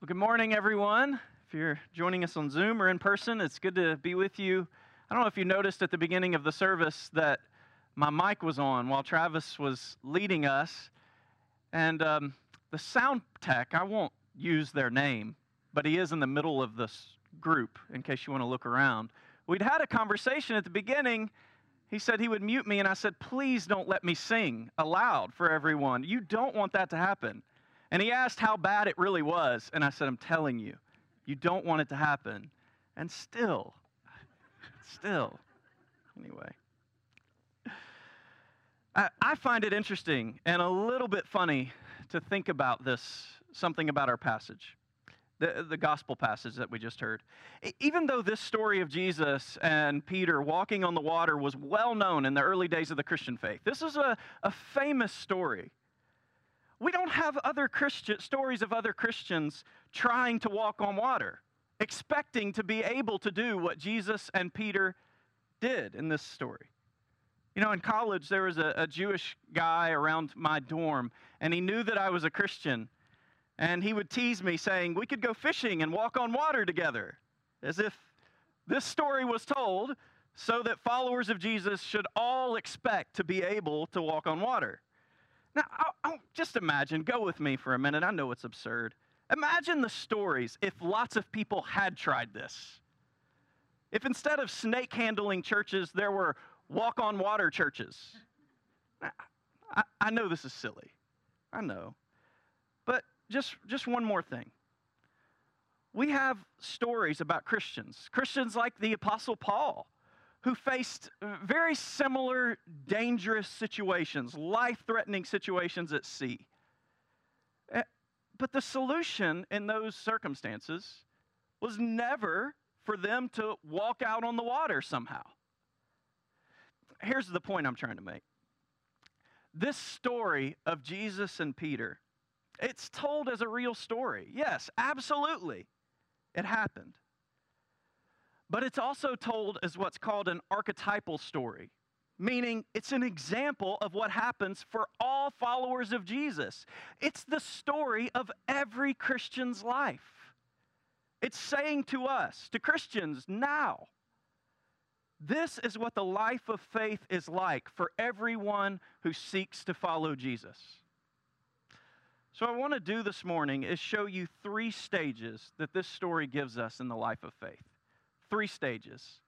Well, good morning, everyone. If you're joining us on Zoom or in person, it's good to be with you. I don't know if you noticed at the beginning of the service that my mic was on while Travis was leading us. And um, the sound tech, I won't use their name, but he is in the middle of this group in case you want to look around. We'd had a conversation at the beginning. He said he would mute me, and I said, Please don't let me sing aloud for everyone. You don't want that to happen. And he asked how bad it really was. And I said, I'm telling you, you don't want it to happen. And still, still, anyway. I, I find it interesting and a little bit funny to think about this, something about our passage. The, the gospel passage that we just heard. Even though this story of Jesus and Peter walking on the water was well known in the early days of the Christian faith, this is a, a famous story we don't have other Christian stories of other Christians trying to walk on water, expecting to be able to do what Jesus and Peter did in this story. You know, in college, there was a, a Jewish guy around my dorm, and he knew that I was a Christian. And he would tease me, saying, We could go fishing and walk on water together, as if this story was told so that followers of Jesus should all expect to be able to walk on water. Now, I'll, I'll just imagine, go with me for a minute. I know it's absurd. Imagine the stories if lots of people had tried this. If instead of snake handling churches, there were walk on water churches. I, I, know this is silly. I know. But just, just one more thing. We have stories about Christians, Christians like the Apostle Paul, who faced very similar dangerous situations, life threatening situations at sea. Eh, but the solution in those circumstances was never for them to walk out on the water somehow. Here's the point I'm trying to make. This story of Jesus and Peter, it's told as a real story. Yes, absolutely. It happened. But it's also told as what's called an archetypal story, meaning it's an example of what happens for all followers of Jesus. It's the story of every Christian's life. It's saying to us, to Christians now, this is what the life of faith is like for everyone who seeks to follow Jesus. So, I want to do this morning is show you three stages that this story gives us in the life of faith three stages.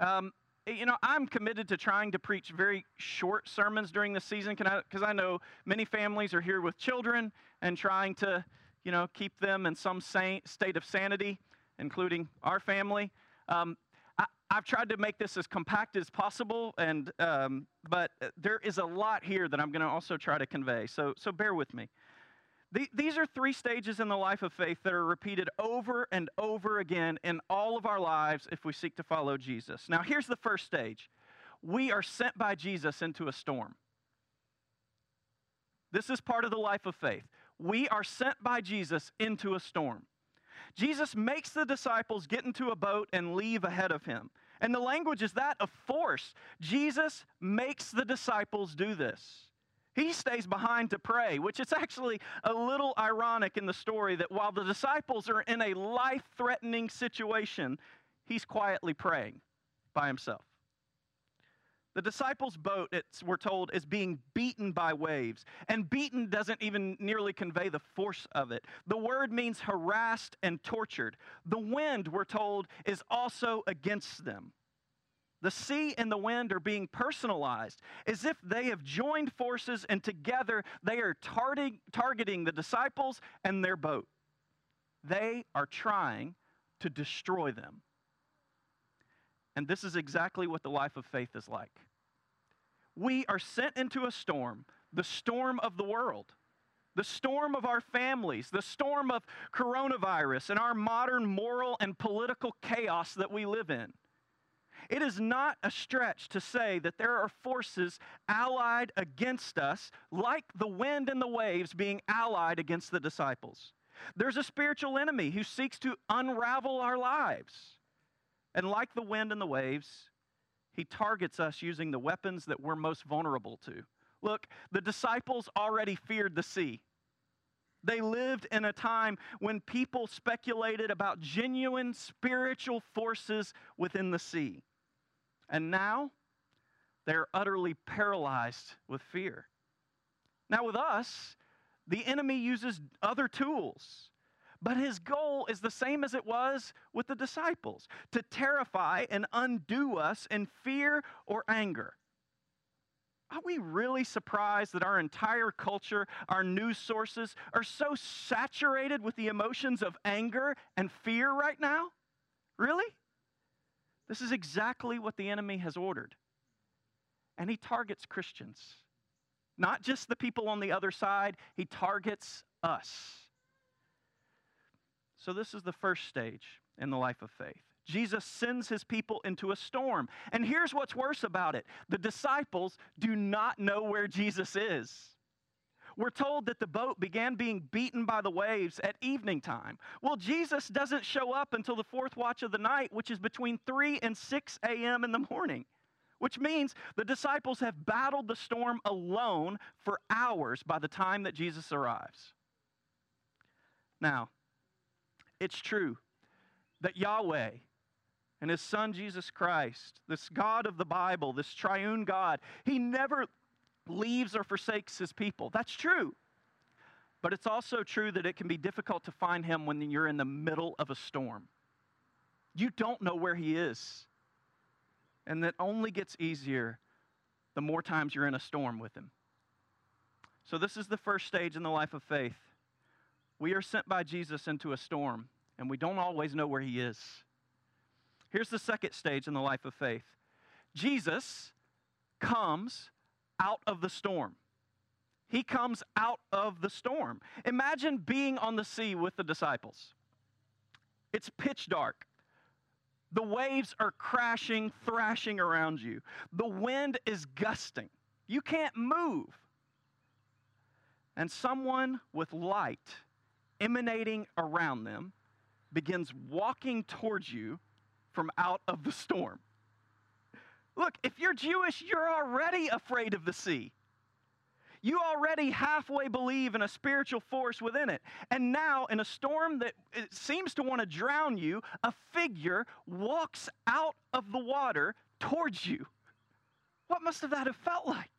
Um, you know, I'm committed to trying to preach very short sermons during the season because I, I, know many families are here with children and trying to, you know, keep them in some state of sanity, including our family. Um, I, have tried to make this as compact as possible, and um, but there is a lot here that I'm going to also try to convey. So, so bear with me. These are three stages in the life of faith that are repeated over and over again in all of our lives if we seek to follow Jesus. Now, here's the first stage we are sent by Jesus into a storm. This is part of the life of faith. We are sent by Jesus into a storm. Jesus makes the disciples get into a boat and leave ahead of him. And the language is that of force. Jesus makes the disciples do this. He stays behind to pray, which is actually a little ironic in the story that while the disciples are in a life threatening situation, he's quietly praying by himself. The disciples' boat, we're told, is being beaten by waves. And beaten doesn't even nearly convey the force of it. The word means harassed and tortured. The wind, we're told, is also against them. The sea and the wind are being personalized as if they have joined forces and together they are tar- targeting the disciples and their boat. They are trying to destroy them. And this is exactly what the life of faith is like. We are sent into a storm, the storm of the world, the storm of our families, the storm of coronavirus, and our modern moral and political chaos that we live in. It is not a stretch to say that there are forces allied against us, like the wind and the waves being allied against the disciples. There's a spiritual enemy who seeks to unravel our lives. And like the wind and the waves, he targets us using the weapons that we're most vulnerable to. Look, the disciples already feared the sea. They lived in a time when people speculated about genuine spiritual forces within the sea. And now they're utterly paralyzed with fear. Now, with us, the enemy uses other tools, but his goal is the same as it was with the disciples to terrify and undo us in fear or anger. Are we really surprised that our entire culture, our news sources, are so saturated with the emotions of anger and fear right now? Really? This is exactly what the enemy has ordered. And he targets Christians, not just the people on the other side, he targets us. So, this is the first stage in the life of faith. Jesus sends his people into a storm. And here's what's worse about it the disciples do not know where Jesus is. We're told that the boat began being beaten by the waves at evening time. Well, Jesus doesn't show up until the fourth watch of the night, which is between 3 and 6 a.m. in the morning, which means the disciples have battled the storm alone for hours by the time that Jesus arrives. Now, it's true that Yahweh and his son Jesus Christ, this God of the Bible, this triune God, he never leaves or forsakes his people. That's true. But it's also true that it can be difficult to find him when you're in the middle of a storm. You don't know where he is. And that only gets easier the more times you're in a storm with him. So, this is the first stage in the life of faith. We are sent by Jesus into a storm, and we don't always know where he is. Here's the second stage in the life of faith Jesus comes out of the storm. He comes out of the storm. Imagine being on the sea with the disciples. It's pitch dark. The waves are crashing, thrashing around you. The wind is gusting. You can't move. And someone with light emanating around them begins walking towards you from out of the storm. Look, if you're Jewish, you're already afraid of the sea. You already halfway believe in a spiritual force within it. And now, in a storm that seems to want to drown you, a figure walks out of the water towards you. What must have that have felt like?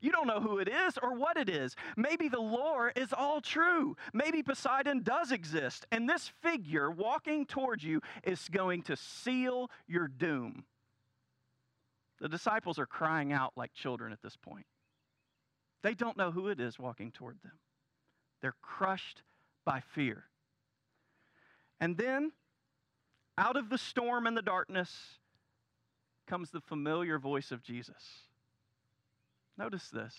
You don't know who it is or what it is. Maybe the lore is all true. Maybe Poseidon does exist, and this figure walking towards you is going to seal your doom. The disciples are crying out like children at this point. They don't know who it is walking toward them. They're crushed by fear. And then, out of the storm and the darkness, comes the familiar voice of Jesus. Notice this.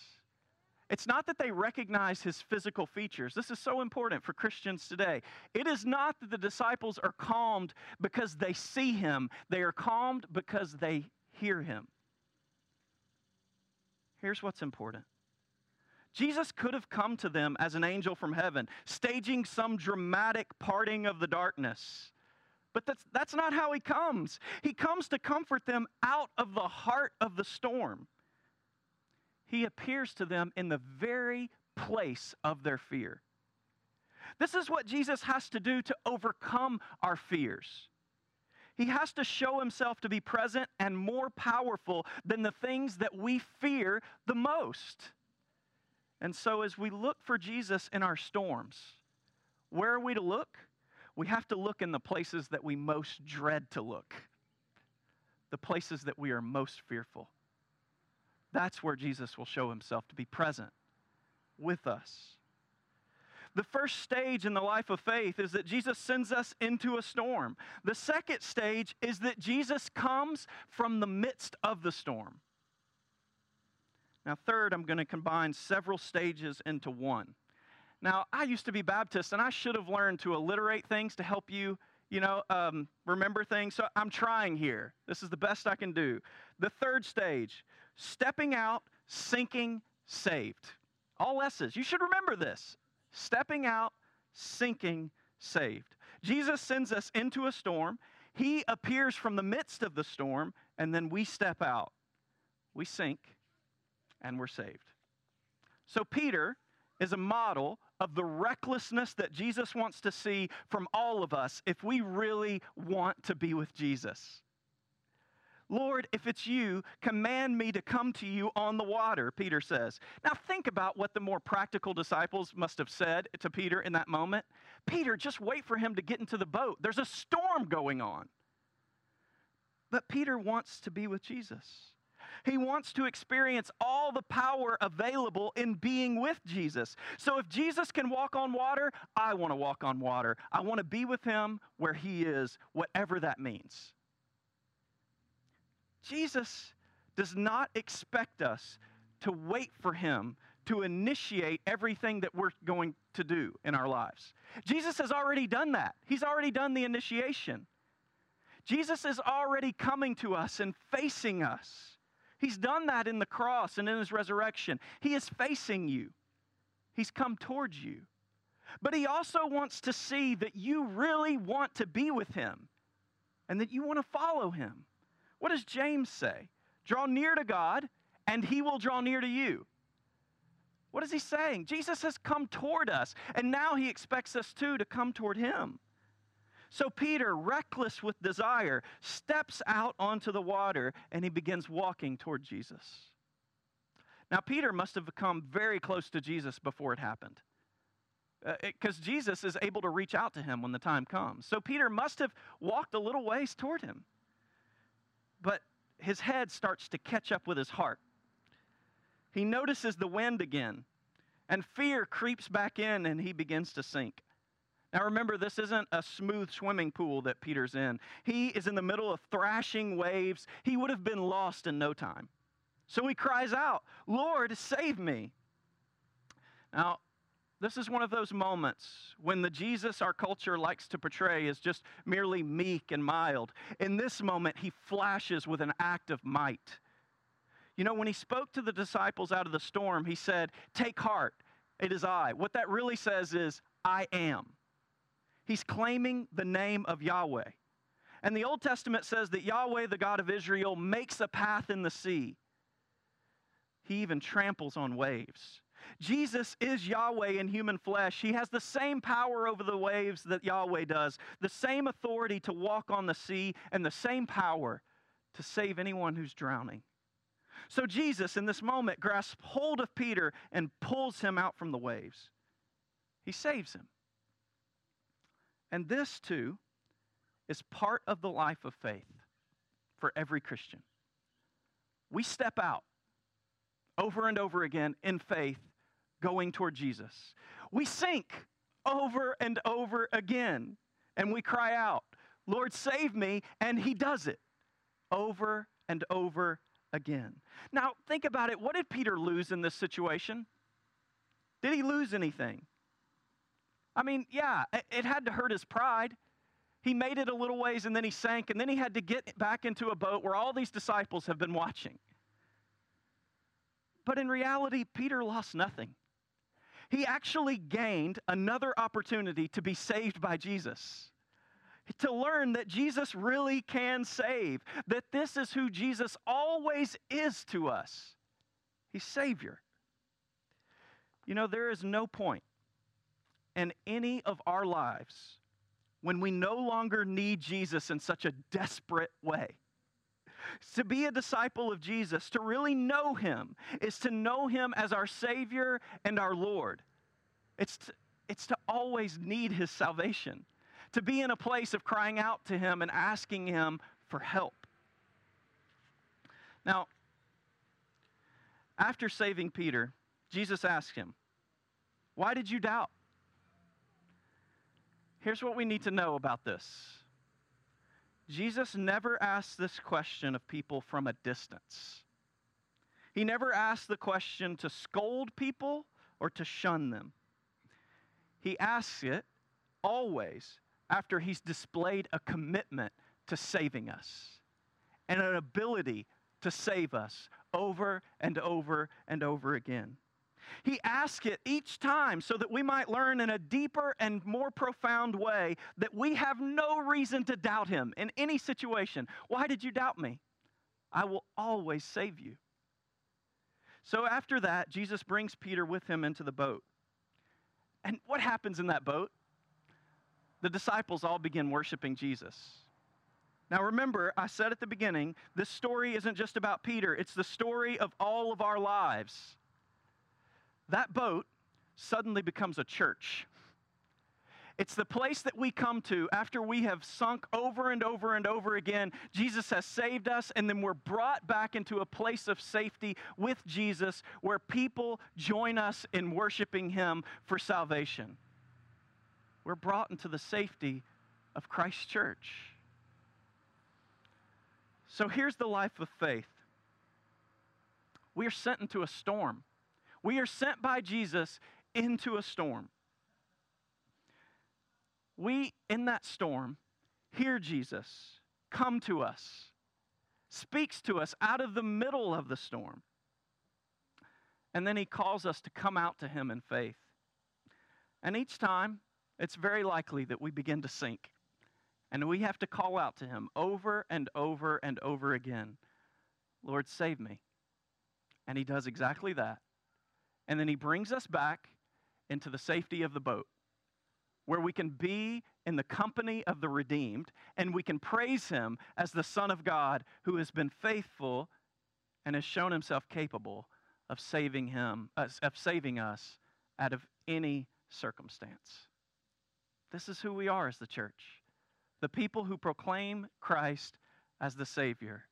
It's not that they recognize his physical features. This is so important for Christians today. It is not that the disciples are calmed because they see him, they are calmed because they hear him. Here's what's important Jesus could have come to them as an angel from heaven, staging some dramatic parting of the darkness. But that's, that's not how he comes. He comes to comfort them out of the heart of the storm. He appears to them in the very place of their fear. This is what Jesus has to do to overcome our fears. He has to show himself to be present and more powerful than the things that we fear the most. And so, as we look for Jesus in our storms, where are we to look? We have to look in the places that we most dread to look, the places that we are most fearful. That's where Jesus will show himself to be present with us. The first stage in the life of faith is that Jesus sends us into a storm. The second stage is that Jesus comes from the midst of the storm. Now, third, I'm going to combine several stages into one. Now, I used to be Baptist, and I should have learned to alliterate things to help you, you know, um, remember things. So I'm trying here. This is the best I can do. The third stage stepping out, sinking, saved. All S's. You should remember this stepping out, sinking, saved. Jesus sends us into a storm. He appears from the midst of the storm, and then we step out. We sink, and we're saved. So, Peter is a model of the recklessness that Jesus wants to see from all of us if we really want to be with Jesus. Lord, if it's you, command me to come to you on the water, Peter says. Now, think about what the more practical disciples must have said to Peter in that moment. Peter, just wait for him to get into the boat. There's a storm going on. But Peter wants to be with Jesus. He wants to experience all the power available in being with Jesus. So if Jesus can walk on water, I want to walk on water. I want to be with him where he is, whatever that means. Jesus does not expect us to wait for him to initiate everything that we're going to do in our lives. Jesus has already done that. He's already done the initiation. Jesus is already coming to us and facing us. He's done that in the cross and in his resurrection. He is facing you, he's come towards you. But he also wants to see that you really want to be with him and that you want to follow him. What does James say? Draw near to God, and he will draw near to you. What is he saying? Jesus has come toward us, and now he expects us too to come toward him. So Peter, reckless with desire, steps out onto the water and he begins walking toward Jesus. Now, Peter must have come very close to Jesus before it happened. Because uh, Jesus is able to reach out to him when the time comes. So Peter must have walked a little ways toward him. But his head starts to catch up with his heart. He notices the wind again, and fear creeps back in, and he begins to sink. Now remember, this isn't a smooth swimming pool that Peter's in. He is in the middle of thrashing waves. He would have been lost in no time. So he cries out, Lord, save me. Now, this is one of those moments when the Jesus our culture likes to portray is just merely meek and mild. In this moment, he flashes with an act of might. You know, when he spoke to the disciples out of the storm, he said, Take heart, it is I. What that really says is, I am. He's claiming the name of Yahweh. And the Old Testament says that Yahweh, the God of Israel, makes a path in the sea. He even tramples on waves. Jesus is Yahweh in human flesh. He has the same power over the waves that Yahweh does, the same authority to walk on the sea, and the same power to save anyone who's drowning. So Jesus, in this moment, grasps hold of Peter and pulls him out from the waves. He saves him. And this, too, is part of the life of faith for every Christian. We step out over and over again in faith going toward Jesus. We sink over and over again and we cry out, Lord, save me, and He does it over and over again. Now, think about it. What did Peter lose in this situation? Did he lose anything? I mean, yeah, it had to hurt his pride. He made it a little ways and then he sank, and then he had to get back into a boat where all these disciples have been watching. But in reality, Peter lost nothing. He actually gained another opportunity to be saved by Jesus, to learn that Jesus really can save, that this is who Jesus always is to us. He's Savior. You know, there is no point in any of our lives when we no longer need Jesus in such a desperate way. To be a disciple of Jesus, to really know Him, is to know Him as our Savior and our Lord. It's to, it's to always need His salvation, to be in a place of crying out to Him and asking Him for help. Now, after saving Peter, Jesus asked him, Why did you doubt? Here's what we need to know about this Jesus never asked this question of people from a distance. He never asked the question to scold people or to shun them. He asks it always after he's displayed a commitment to saving us and an ability to save us over and over and over again. He asks it each time so that we might learn in a deeper and more profound way that we have no reason to doubt him in any situation. Why did you doubt me? I will always save you. So after that, Jesus brings Peter with him into the boat. And what happens in that boat? The disciples all begin worshiping Jesus. Now, remember, I said at the beginning, this story isn't just about Peter, it's the story of all of our lives. That boat suddenly becomes a church. It's the place that we come to after we have sunk over and over and over again. Jesus has saved us, and then we're brought back into a place of safety with Jesus where people join us in worshiping Him for salvation. We're brought into the safety of Christ's church. So here's the life of faith we are sent into a storm. We are sent by Jesus into a storm. We, in that storm, hear Jesus come to us, speaks to us out of the middle of the storm. And then he calls us to come out to him in faith. And each time, it's very likely that we begin to sink. And we have to call out to him over and over and over again Lord, save me. And he does exactly that. And then he brings us back into the safety of the boat where we can be in the company of the redeemed and we can praise him as the Son of God who has been faithful and has shown himself capable of saving him of saving us out of any circumstance. This is who we are as the church. The people who proclaim Christ as the Savior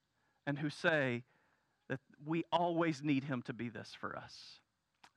and who say that we always need him to be this for us.